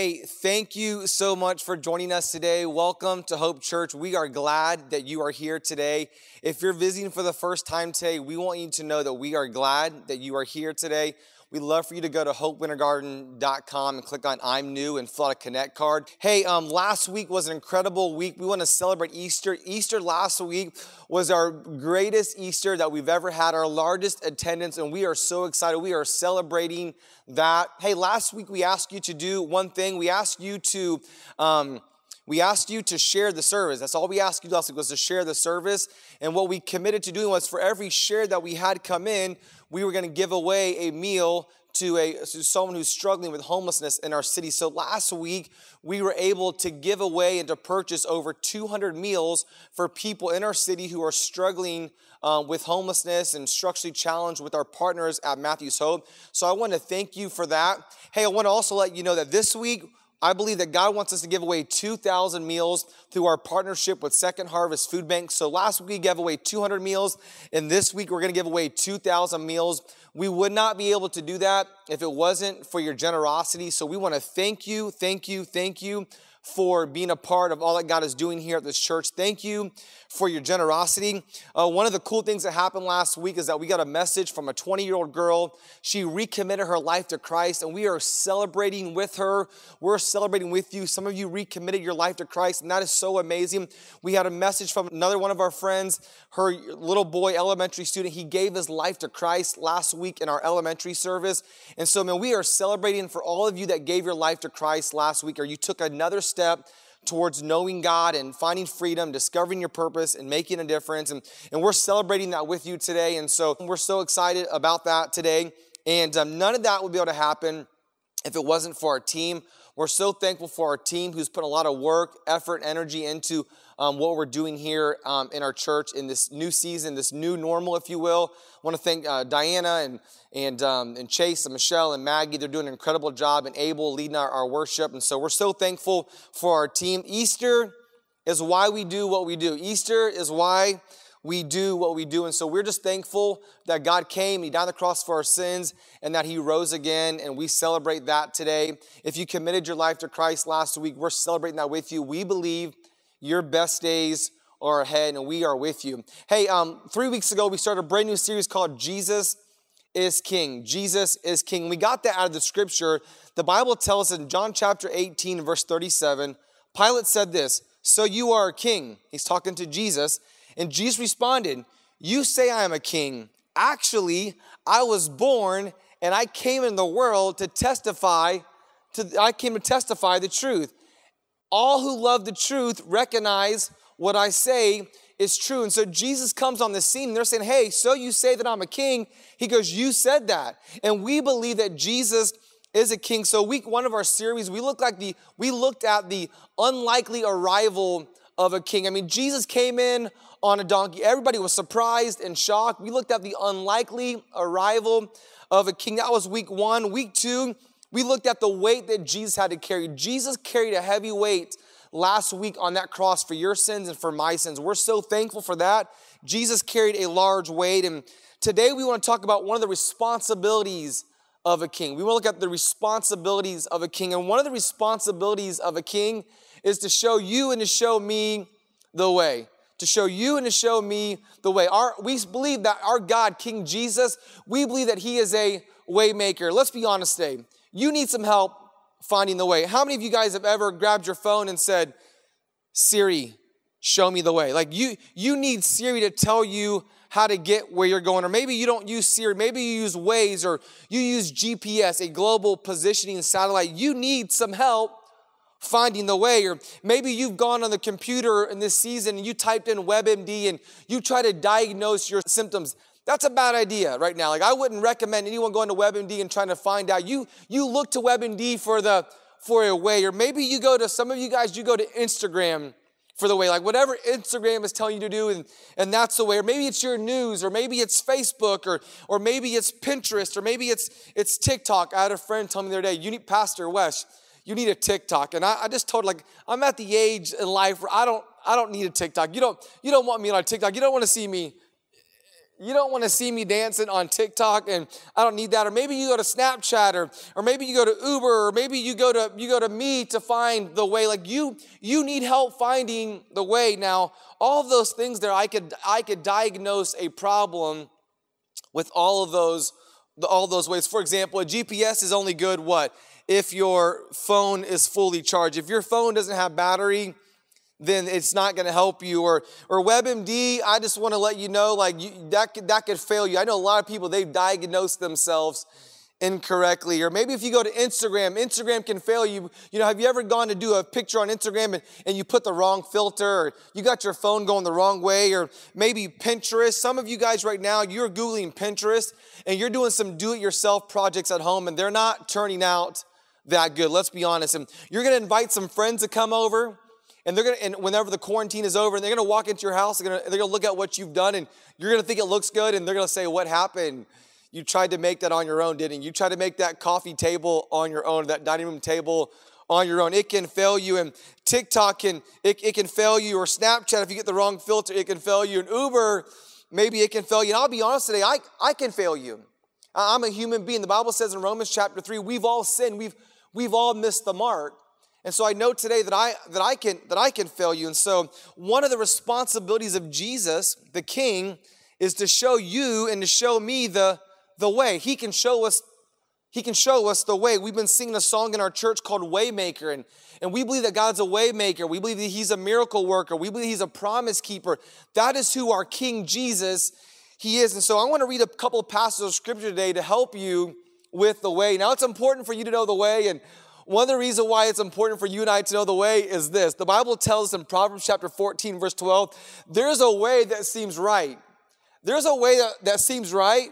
Hey, thank you so much for joining us today. Welcome to Hope Church. We are glad that you are here today. If you're visiting for the first time today, we want you to know that we are glad that you are here today. We'd love for you to go to hopewintergarden.com and click on I'm new and fill out a connect card. Hey, um, last week was an incredible week. We want to celebrate Easter. Easter last week was our greatest Easter that we've ever had, our largest attendance, and we are so excited. We are celebrating that. Hey, last week we asked you to do one thing. We asked you to. Um, we asked you to share the service. That's all we asked you last week was to share the service. And what we committed to doing was for every share that we had come in, we were going to give away a meal to a to someone who's struggling with homelessness in our city. So last week we were able to give away and to purchase over 200 meals for people in our city who are struggling um, with homelessness and structurally challenged with our partners at Matthews Hope. So I want to thank you for that. Hey, I want to also let you know that this week I believe that God wants us to give away 2,000 meals through our partnership with Second Harvest Food Bank. So last week we gave away 200 meals, and this week we're going to give away 2,000 meals. We would not be able to do that if it wasn't for your generosity. So we want to thank you, thank you, thank you for being a part of all that God is doing here at this church. Thank you for your generosity. Uh, one of the cool things that happened last week is that we got a message from a 20 year old girl. She recommitted her life to Christ, and we are celebrating with her. We're celebrating with you. Some of you recommitted your life to Christ, and that is so amazing. We had a message from another one of our friends, her little boy, elementary student. He gave his life to Christ last week in our elementary service. And so, man, we are celebrating for all of you that gave your life to Christ last week, or you took another step towards knowing God and finding freedom, discovering your purpose, and making a difference. And, and we're celebrating that with you today. And so we're so excited about that today. And um, none of that would be able to happen if it wasn't for our team. We're so thankful for our team who's put a lot of work, effort, energy into um, what we're doing here um, in our church in this new season, this new normal, if you will. I want to thank uh, Diana and and um, and Chase and Michelle and Maggie. They're doing an incredible job and able leading our, our worship, and so we're so thankful for our team. Easter is why we do what we do. Easter is why we do what we do. And so we're just thankful that God came, He died on the cross for our sins, and that He rose again, and we celebrate that today. If you committed your life to Christ last week, we're celebrating that with you. We believe your best days are ahead, and we are with you. Hey, um, three weeks ago, we started a brand new series called Jesus is King. Jesus is King. We got that out of the scripture. The Bible tells us in John chapter 18, verse 37, Pilate said this, So you are a king. He's talking to Jesus. And Jesus responded, You say I am a king. Actually, I was born and I came in the world to testify to I came to testify the truth all who love the truth recognize what I say is true. And so Jesus comes on the scene they're saying, Hey, so you say that I'm a king? He goes, You said that. And we believe that Jesus is a king. So week one of our series, we looked like the we looked at the unlikely arrival of a king. I mean, Jesus came in on a donkey. Everybody was surprised and shocked. We looked at the unlikely arrival of a king. That was week one. Week two, we looked at the weight that Jesus had to carry. Jesus carried a heavy weight last week on that cross for your sins and for my sins. We're so thankful for that. Jesus carried a large weight. And today we want to talk about one of the responsibilities of a king. We want to look at the responsibilities of a king. And one of the responsibilities of a king is to show you and to show me the way. To show you and to show me the way. Our, we believe that our God, King Jesus, we believe that He is a waymaker. Let's be honest today you need some help finding the way. How many of you guys have ever grabbed your phone and said, Siri, show me the way? Like you, you need Siri to tell you how to get where you're going. Or maybe you don't use Siri, maybe you use Waze or you use GPS, a global positioning satellite. You need some help finding the way. Or maybe you've gone on the computer in this season and you typed in WebMD and you try to diagnose your symptoms. That's a bad idea right now. Like I wouldn't recommend anyone going to WebMD and trying to find out. You you look to WebMD for the for a way, or maybe you go to some of you guys. You go to Instagram for the way, like whatever Instagram is telling you to do, and, and that's the way. Or maybe it's your news, or maybe it's Facebook, or or maybe it's Pinterest, or maybe it's it's TikTok. I had a friend tell me the other day, you need Pastor Wes, you need a TikTok. And I, I just told like I'm at the age in life where I don't I don't need a TikTok. You don't you don't want me on a TikTok. You don't want to see me You don't want to see me dancing on TikTok and I don't need that. Or maybe you go to Snapchat or, or maybe you go to Uber or maybe you go to you go to me to find the way. Like you you need help finding the way. Now, all of those things there, I could I could diagnose a problem with all of those all those ways. For example, a GPS is only good what? If your phone is fully charged. If your phone doesn't have battery, then it's not going to help you. Or, or WebMD, I just want to let you know, like you, that could, that could fail you. I know a lot of people they've diagnosed themselves incorrectly. Or maybe if you go to Instagram, Instagram can fail you. You know, have you ever gone to do a picture on Instagram and, and you put the wrong filter, or you got your phone going the wrong way, or maybe Pinterest. Some of you guys right now, you're Googling Pinterest and you're doing some do-it-yourself projects at home, and they're not turning out that good. Let's be honest. And you're gonna invite some friends to come over and they're gonna, and whenever the quarantine is over, and they're gonna walk into your house, they're gonna, they're gonna look at what you've done, and you're gonna think it looks good, and they're gonna say, What happened? You tried to make that on your own, didn't you? You tried to make that coffee table on your own, that dining room table on your own. It can fail you, and TikTok can it, it can fail you, or Snapchat, if you get the wrong filter, it can fail you. And Uber, maybe it can fail you. And I'll be honest today, I, I can fail you. I'm a human being. The Bible says in Romans chapter 3, we've all sinned, we've we've all missed the mark. And so I know today that I that I can that I can fail you. And so one of the responsibilities of Jesus, the King, is to show you and to show me the the way. He can show us he can show us the way. We've been singing a song in our church called Waymaker, and, and we believe that God's a waymaker. We believe that He's a miracle worker. We believe He's a promise keeper. That is who our King Jesus He is. And so I want to read a couple of passages of scripture today to help you with the way. Now it's important for you to know the way, and one of the reasons why it's important for you and I to know the way is this. The Bible tells us in Proverbs chapter 14, verse 12, there's a way that seems right. There's a way that, that seems right,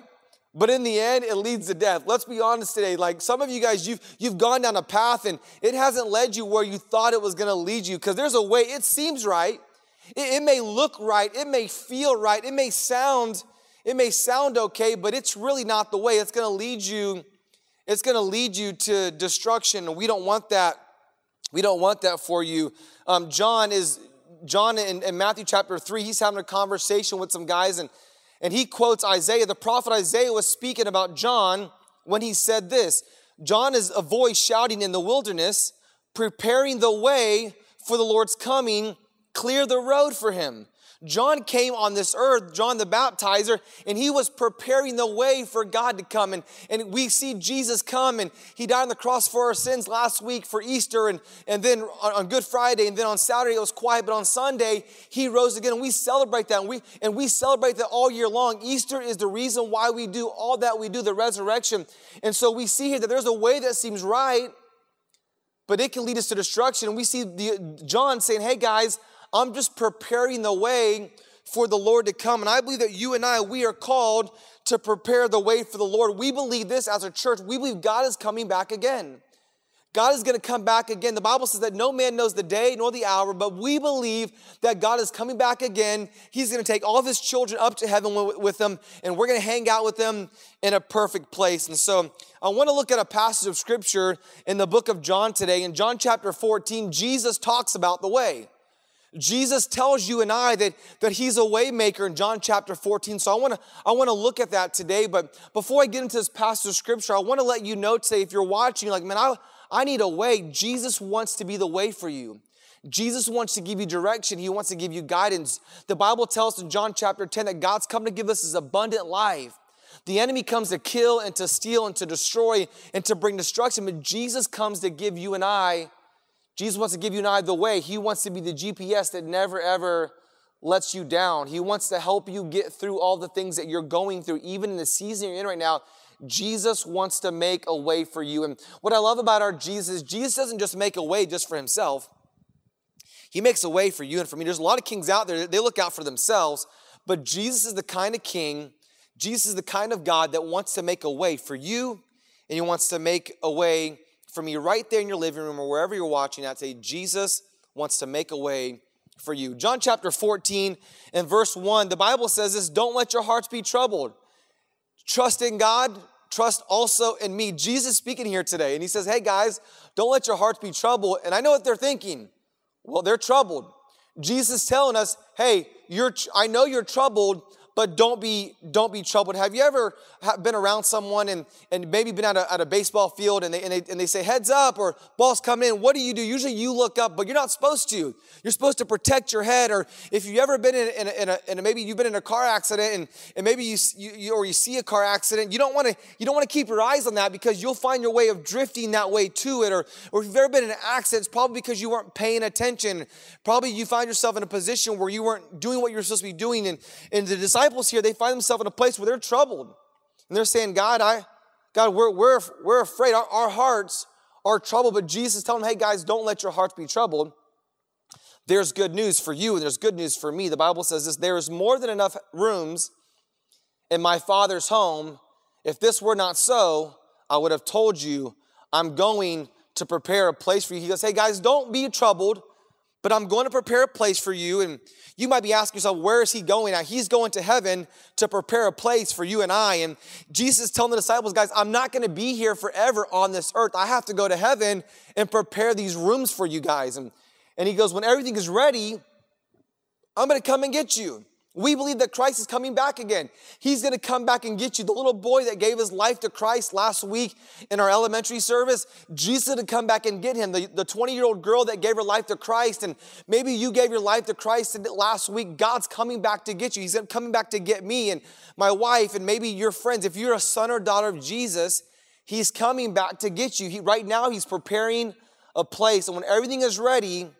but in the end, it leads to death. Let's be honest today. Like some of you guys, you've, you've gone down a path and it hasn't led you where you thought it was going to lead you because there's a way, it seems right. It, it may look right. It may feel right. It may sound, it may sound okay, but it's really not the way. It's going to lead you it's going to lead you to destruction. We don't want that. We don't want that for you. Um, John is John in, in Matthew chapter 3, he's having a conversation with some guys, and, and he quotes Isaiah. The prophet Isaiah was speaking about John when he said this John is a voice shouting in the wilderness, preparing the way for the Lord's coming, clear the road for him. John came on this earth, John the baptizer, and he was preparing the way for God to come. And, and we see Jesus come and he died on the cross for our sins last week for Easter and, and then on, on Good Friday. And then on Saturday it was quiet, but on Sunday he rose again. And we celebrate that. And we, and we celebrate that all year long. Easter is the reason why we do all that we do, the resurrection. And so we see here that there's a way that seems right, but it can lead us to destruction. And we see the, John saying, hey guys, I'm just preparing the way for the Lord to come. And I believe that you and I, we are called to prepare the way for the Lord. We believe this as a church. We believe God is coming back again. God is going to come back again. The Bible says that no man knows the day nor the hour, but we believe that God is coming back again. He's going to take all of his children up to heaven with him, and we're going to hang out with them in a perfect place. And so I want to look at a passage of scripture in the book of John today. In John chapter 14, Jesus talks about the way. Jesus tells you and I that, that he's a waymaker in John chapter 14. So I want to I want to look at that today. But before I get into this passage of scripture, I want to let you know today, if you're watching, like, man, I, I need a way. Jesus wants to be the way for you. Jesus wants to give you direction. He wants to give you guidance. The Bible tells in John chapter 10 that God's come to give us his abundant life. The enemy comes to kill and to steal and to destroy and to bring destruction, but Jesus comes to give you and I Jesus wants to give you and I the way. He wants to be the GPS that never ever lets you down. He wants to help you get through all the things that you're going through, even in the season you're in right now. Jesus wants to make a way for you. And what I love about our Jesus, Jesus doesn't just make a way just for himself. He makes a way for you and for me. There's a lot of kings out there, they look out for themselves, but Jesus is the kind of king, Jesus is the kind of God that wants to make a way for you, and he wants to make a way for me right there in your living room or wherever you're watching at say jesus wants to make a way for you. John chapter 14 and verse 1 the bible says this don't let your hearts be troubled. Trust in god trust also in me. Jesus speaking here today and he says hey guys don't let your hearts be troubled. And i know what they're thinking. Well they're troubled. Jesus telling us hey you're i know you're troubled but don't be don't be troubled. Have you ever been around someone and, and maybe been at a, at a baseball field and they, and, they, and they say heads up or ball's coming in? What do you do? Usually you look up, but you're not supposed to. You're supposed to protect your head. Or if you've ever been in, in, a, in, a, in a, maybe you've been in a car accident and, and maybe you, you or you see a car accident, you don't want to you don't want to keep your eyes on that because you'll find your way of drifting that way to it. Or, or if you've ever been in an accident, it's probably because you weren't paying attention. Probably you find yourself in a position where you weren't doing what you're supposed to be doing. And, and the disciples here, they find themselves in a place where they're troubled. And they're saying, God, I, God, we're, we're, we're afraid. Our, our hearts are troubled. But Jesus telling them, hey, guys, don't let your hearts be troubled. There's good news for you and there's good news for me. The Bible says this there is more than enough rooms in my Father's home. If this were not so, I would have told you, I'm going to prepare a place for you. He goes, Hey guys, don't be troubled, but I'm going to prepare a place for you. And you might be asking yourself, Where is he going now? He's going to heaven to prepare a place for you and I. And Jesus is telling the disciples, Guys, I'm not going to be here forever on this earth. I have to go to heaven and prepare these rooms for you guys. And, and he goes, When everything is ready, I'm going to come and get you. We believe that Christ is coming back again. He's going to come back and get you. The little boy that gave his life to Christ last week in our elementary service, Jesus to come back and get him. The 20 year old girl that gave her life to Christ, and maybe you gave your life to Christ last week, God's coming back to get you. He's coming back to get me and my wife, and maybe your friends. If you're a son or daughter of Jesus, He's coming back to get you. He, right now, He's preparing a place, and when everything is ready,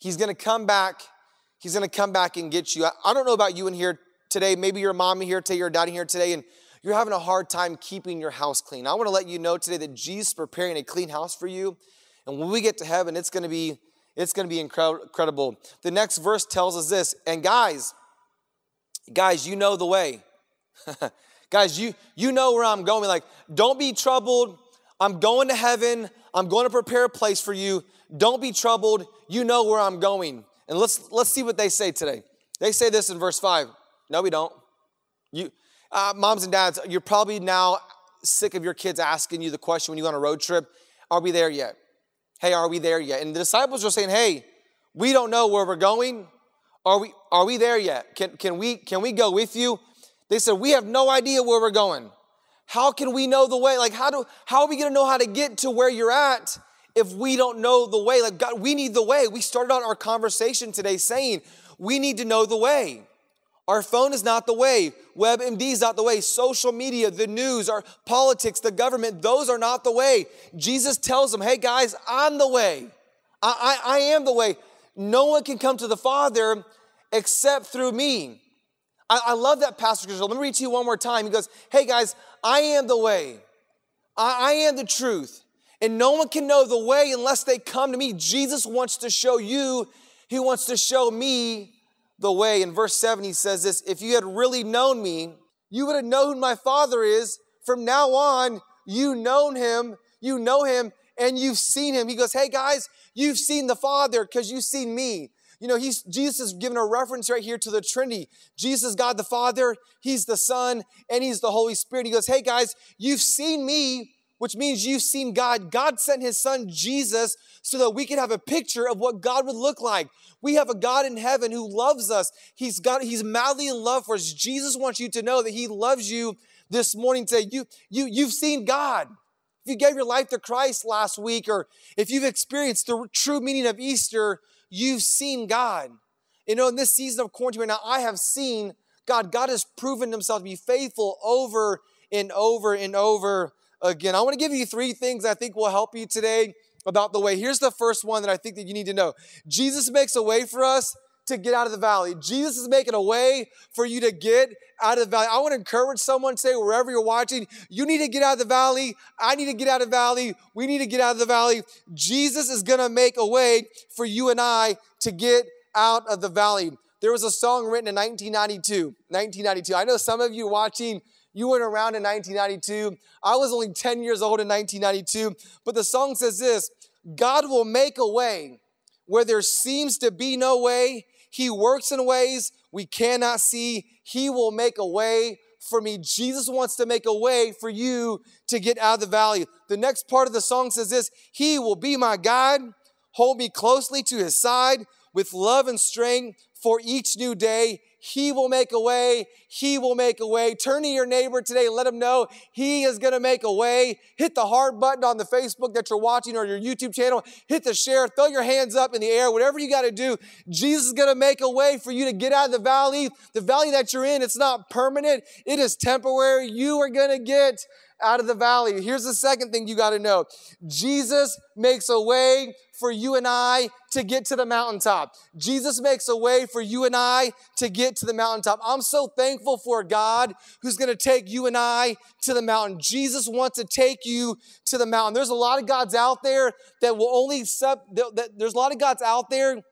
He's going to come back He's gonna come back and get you. I, I don't know about you in here today. Maybe you're a mom here today, you're a dad here today, and you're having a hard time keeping your house clean. I wanna let you know today that Jesus is preparing a clean house for you. And when we get to heaven, it's gonna be it's gonna be incredible. The next verse tells us this, and guys, guys, you know the way. guys, you you know where I'm going. Like, don't be troubled. I'm going to heaven. I'm going to prepare a place for you. Don't be troubled. You know where I'm going. And let's let's see what they say today. They say this in verse five. No, we don't. You, uh, moms and dads, you're probably now sick of your kids asking you the question when you go on a road trip. Are we there yet? Hey, are we there yet? And the disciples are saying, Hey, we don't know where we're going. Are we are we there yet? Can can we can we go with you? They said, We have no idea where we're going. How can we know the way? Like, how do how are we gonna know how to get to where you're at if we don't know the way. Like, God, we need the way. We started out our conversation today saying we need to know the way. Our phone is not the way. WebMD is not the way. Social media, the news, our politics, the government, those are not the way. Jesus tells them, hey guys, I'm the way. I, I, I am the way. No one can come to the Father except through me. I, I love that passage. Let me read to you one more time. He goes, hey guys, I am the way. I, I am the truth. And no one can know the way unless they come to me. Jesus wants to show you, He wants to show me the way. In verse 7, He says this If you had really known me, you would have known who my Father is. From now on, you known Him, you know Him, and you've seen Him. He goes, Hey guys, you've seen the Father because you've seen me. You know, he's, Jesus is giving a reference right here to the Trinity. Jesus, God the Father, He's the Son, and He's the Holy Spirit. He goes, Hey guys, you've seen me which means you've seen God. God sent his son Jesus so that we could have a picture of what God would look like. We have a God in heaven who loves us. He's got he's madly in love for us. Jesus wants you to know that he loves you this morning today. You you you've seen God. If you gave your life to Christ last week or if you've experienced the true meaning of Easter, you've seen God. You know, in this season of quarantine right now, I have seen God. God has proven himself to be faithful over and over and over again. I want to give you three things I think will help you today about the way. Here's the first one that I think that you need to know Jesus makes a way for us to get out of the valley. Jesus is making a way for you to get out of the valley. I want to encourage someone say, wherever you're watching, you need to get out of the valley. I need to get out of the valley. We need to get out of the valley. Jesus is going to make a way for you and I to get out of the valley. There was a song written in 1992. 1992. I know some of you watching you weren't around in 1992. I was only 10 years old in 1992. But the song says this God will make a way where there seems to be no way. He works in ways we cannot see. He will make a way for me. Jesus wants to make a way for you to get out of the valley. The next part of the song says this He will be my guide, hold me closely to his side with love and strength for each new day. He will make a way. He will make a way. Turn to your neighbor today let him know he is going to make a way. Hit the heart button on the Facebook that you're watching or your YouTube channel. Hit the share. Throw your hands up in the air. Whatever you got to do, Jesus is going to make a way for you to get out of the valley. The valley that you're in, it's not permanent. It is temporary. You are going to get out of the valley. Here's the second thing you got to know Jesus makes a way for you and I to get to the mountaintop. Jesus makes a way for you and I to get to the mountaintop. I'm so thankful for God who's going to take you and I to the mountain. Jesus wants to take you to the mountain. There's a lot of gods out there that will only, sub, there's a lot of gods out there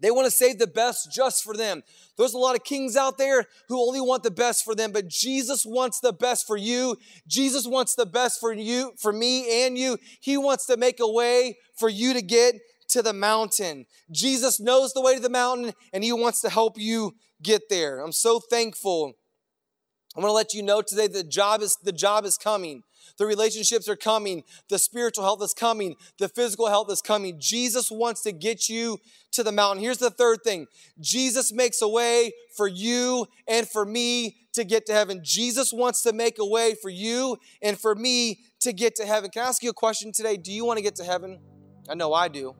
they want to save the best just for them. There's a lot of kings out there who only want the best for them, but Jesus wants the best for you. Jesus wants the best for you, for me and you. He wants to make a way for you to get to the mountain. Jesus knows the way to the mountain and he wants to help you get there. I'm so thankful. I'm going to let you know today the job is the job is coming. The relationships are coming. The spiritual health is coming. The physical health is coming. Jesus wants to get you to the mountain. Here's the third thing Jesus makes a way for you and for me to get to heaven. Jesus wants to make a way for you and for me to get to heaven. Can I ask you a question today? Do you want to get to heaven? I know I do.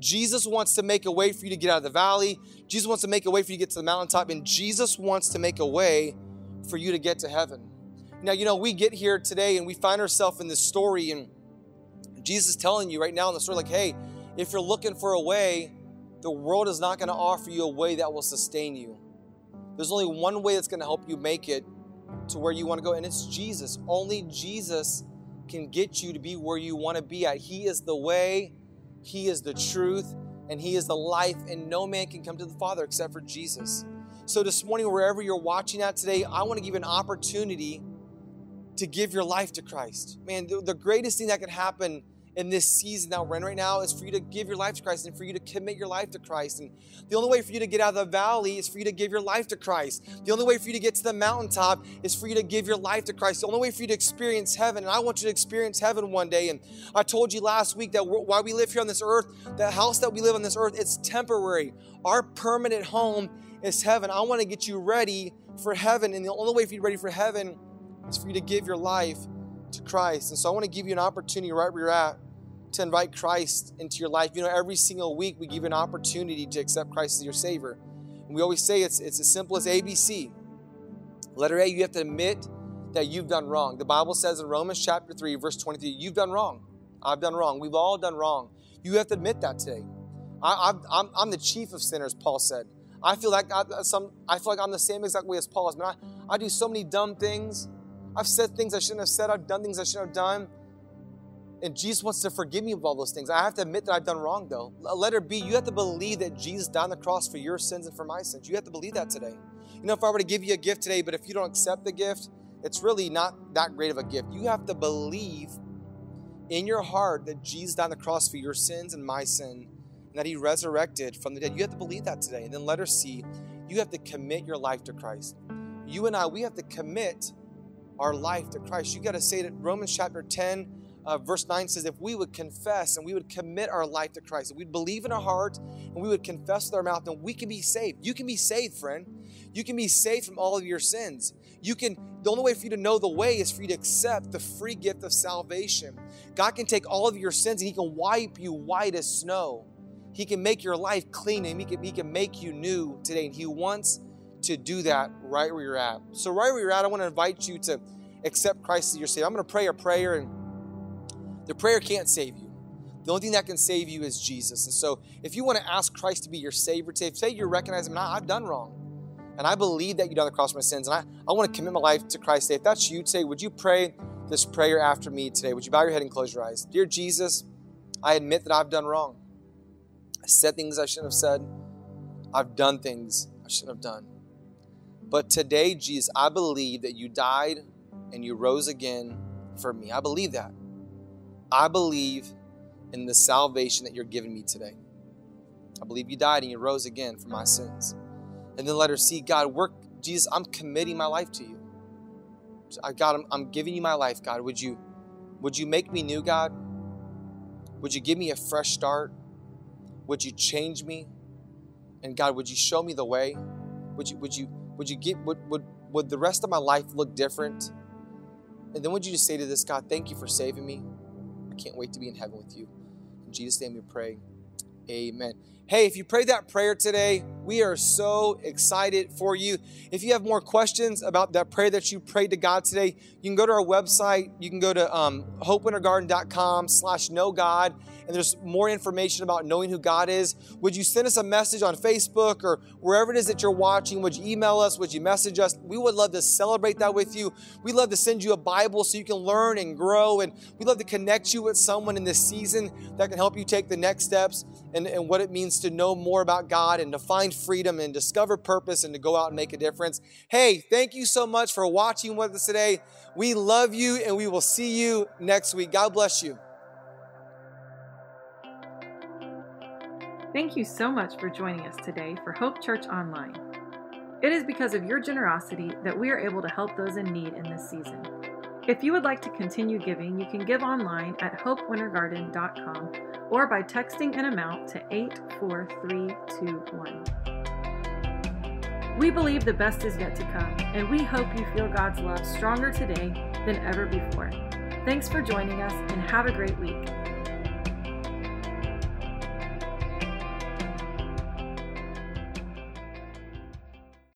Jesus wants to make a way for you to get out of the valley. Jesus wants to make a way for you to get to the mountaintop. And Jesus wants to make a way for you to get to heaven. Now, you know, we get here today and we find ourselves in this story, and Jesus is telling you right now in the story, like, hey, if you're looking for a way, the world is not going to offer you a way that will sustain you. There's only one way that's going to help you make it to where you want to go, and it's Jesus. Only Jesus can get you to be where you want to be at. He is the way, He is the truth, and He is the life, and no man can come to the Father except for Jesus. So, this morning, wherever you're watching at today, I want to give you an opportunity to give your life to Christ. Man, the, the greatest thing that can happen in this season that we're in right now is for you to give your life to Christ and for you to commit your life to Christ. And the only way for you to get out of the valley is for you to give your life to Christ. The only way for you to get to the mountaintop is for you to give your life to Christ. The only way for you to experience heaven, and I want you to experience heaven one day. And I told you last week that while we live here on this earth, the house that we live on this earth, it's temporary. Our permanent home is heaven. I want to get you ready for heaven. And the only way for you to be ready for heaven is for you to give your life to Christ. And so I want to give you an opportunity right where you're at to invite Christ into your life. You know, every single week we give you an opportunity to accept Christ as your Savior. And we always say it's, it's as simple as ABC. Letter A, you have to admit that you've done wrong. The Bible says in Romans chapter 3, verse 23, you've done wrong. I've done wrong. We've all done wrong. You have to admit that today. I, am the chief of sinners, Paul said. I feel like I, some, I feel like I'm the same exact way as Paul is. Man, I, I do so many dumb things I've said things I shouldn't have said. I've done things I shouldn't have done. And Jesus wants to forgive me of all those things. I have to admit that I've done wrong, though. Letter be. you have to believe that Jesus died on the cross for your sins and for my sins. You have to believe that today. You know, if I were to give you a gift today, but if you don't accept the gift, it's really not that great of a gift. You have to believe in your heart that Jesus died on the cross for your sins and my sin, and that he resurrected from the dead. You have to believe that today. And then letter C, you have to commit your life to Christ. You and I, we have to commit our life to Christ. You got to say that Romans chapter 10, uh, verse 9 says, if we would confess and we would commit our life to Christ, if we'd believe in our heart and we would confess with our mouth, then we can be saved. You can be saved, friend. You can be saved from all of your sins. You can, the only way for you to know the way is for you to accept the free gift of salvation. God can take all of your sins and He can wipe you white as snow. He can make your life clean and He can, he can make you new today. And He wants to do that right where you're at. So, right where you're at, I want to invite you to accept Christ as your Savior. I'm going to pray a prayer, and the prayer can't save you. The only thing that can save you is Jesus. And so, if you want to ask Christ to be your Savior today, say you recognize recognizing, I've done wrong. And I believe that you died on the cross for my sins. And I, I want to commit my life to Christ today. If that's you today, would you pray this prayer after me today? Would you bow your head and close your eyes? Dear Jesus, I admit that I've done wrong. I said things I shouldn't have said. I've done things I shouldn't have done. But today, Jesus, I believe that you died and you rose again for me. I believe that. I believe in the salvation that you're giving me today. I believe you died and you rose again for my sins. And then let her see, God, work, Jesus, I'm committing my life to you. God, I'm, I'm giving you my life, God. Would you, would you make me new, God? Would you give me a fresh start? Would you change me? And God, would you show me the way? Would you would you would you get would would would the rest of my life look different? And then would you just say to this God, thank you for saving me. I can't wait to be in heaven with you. In Jesus' name we pray. Amen. Hey, if you prayed that prayer today, we are so excited for you. If you have more questions about that prayer that you prayed to God today, you can go to our website. You can go to um, hopewintergarden.com slash know God and there's more information about knowing who God is, would you send us a message on Facebook or wherever it is that you're watching? Would you email us? Would you message us? We would love to celebrate that with you. We'd love to send you a Bible so you can learn and grow. And we'd love to connect you with someone in this season that can help you take the next steps and, and what it means to know more about God and to find freedom and discover purpose and to go out and make a difference. Hey, thank you so much for watching with us today. We love you and we will see you next week. God bless you. Thank you so much for joining us today for Hope Church Online. It is because of your generosity that we are able to help those in need in this season. If you would like to continue giving, you can give online at hopewintergarden.com or by texting an amount to 84321. We believe the best is yet to come, and we hope you feel God's love stronger today than ever before. Thanks for joining us, and have a great week.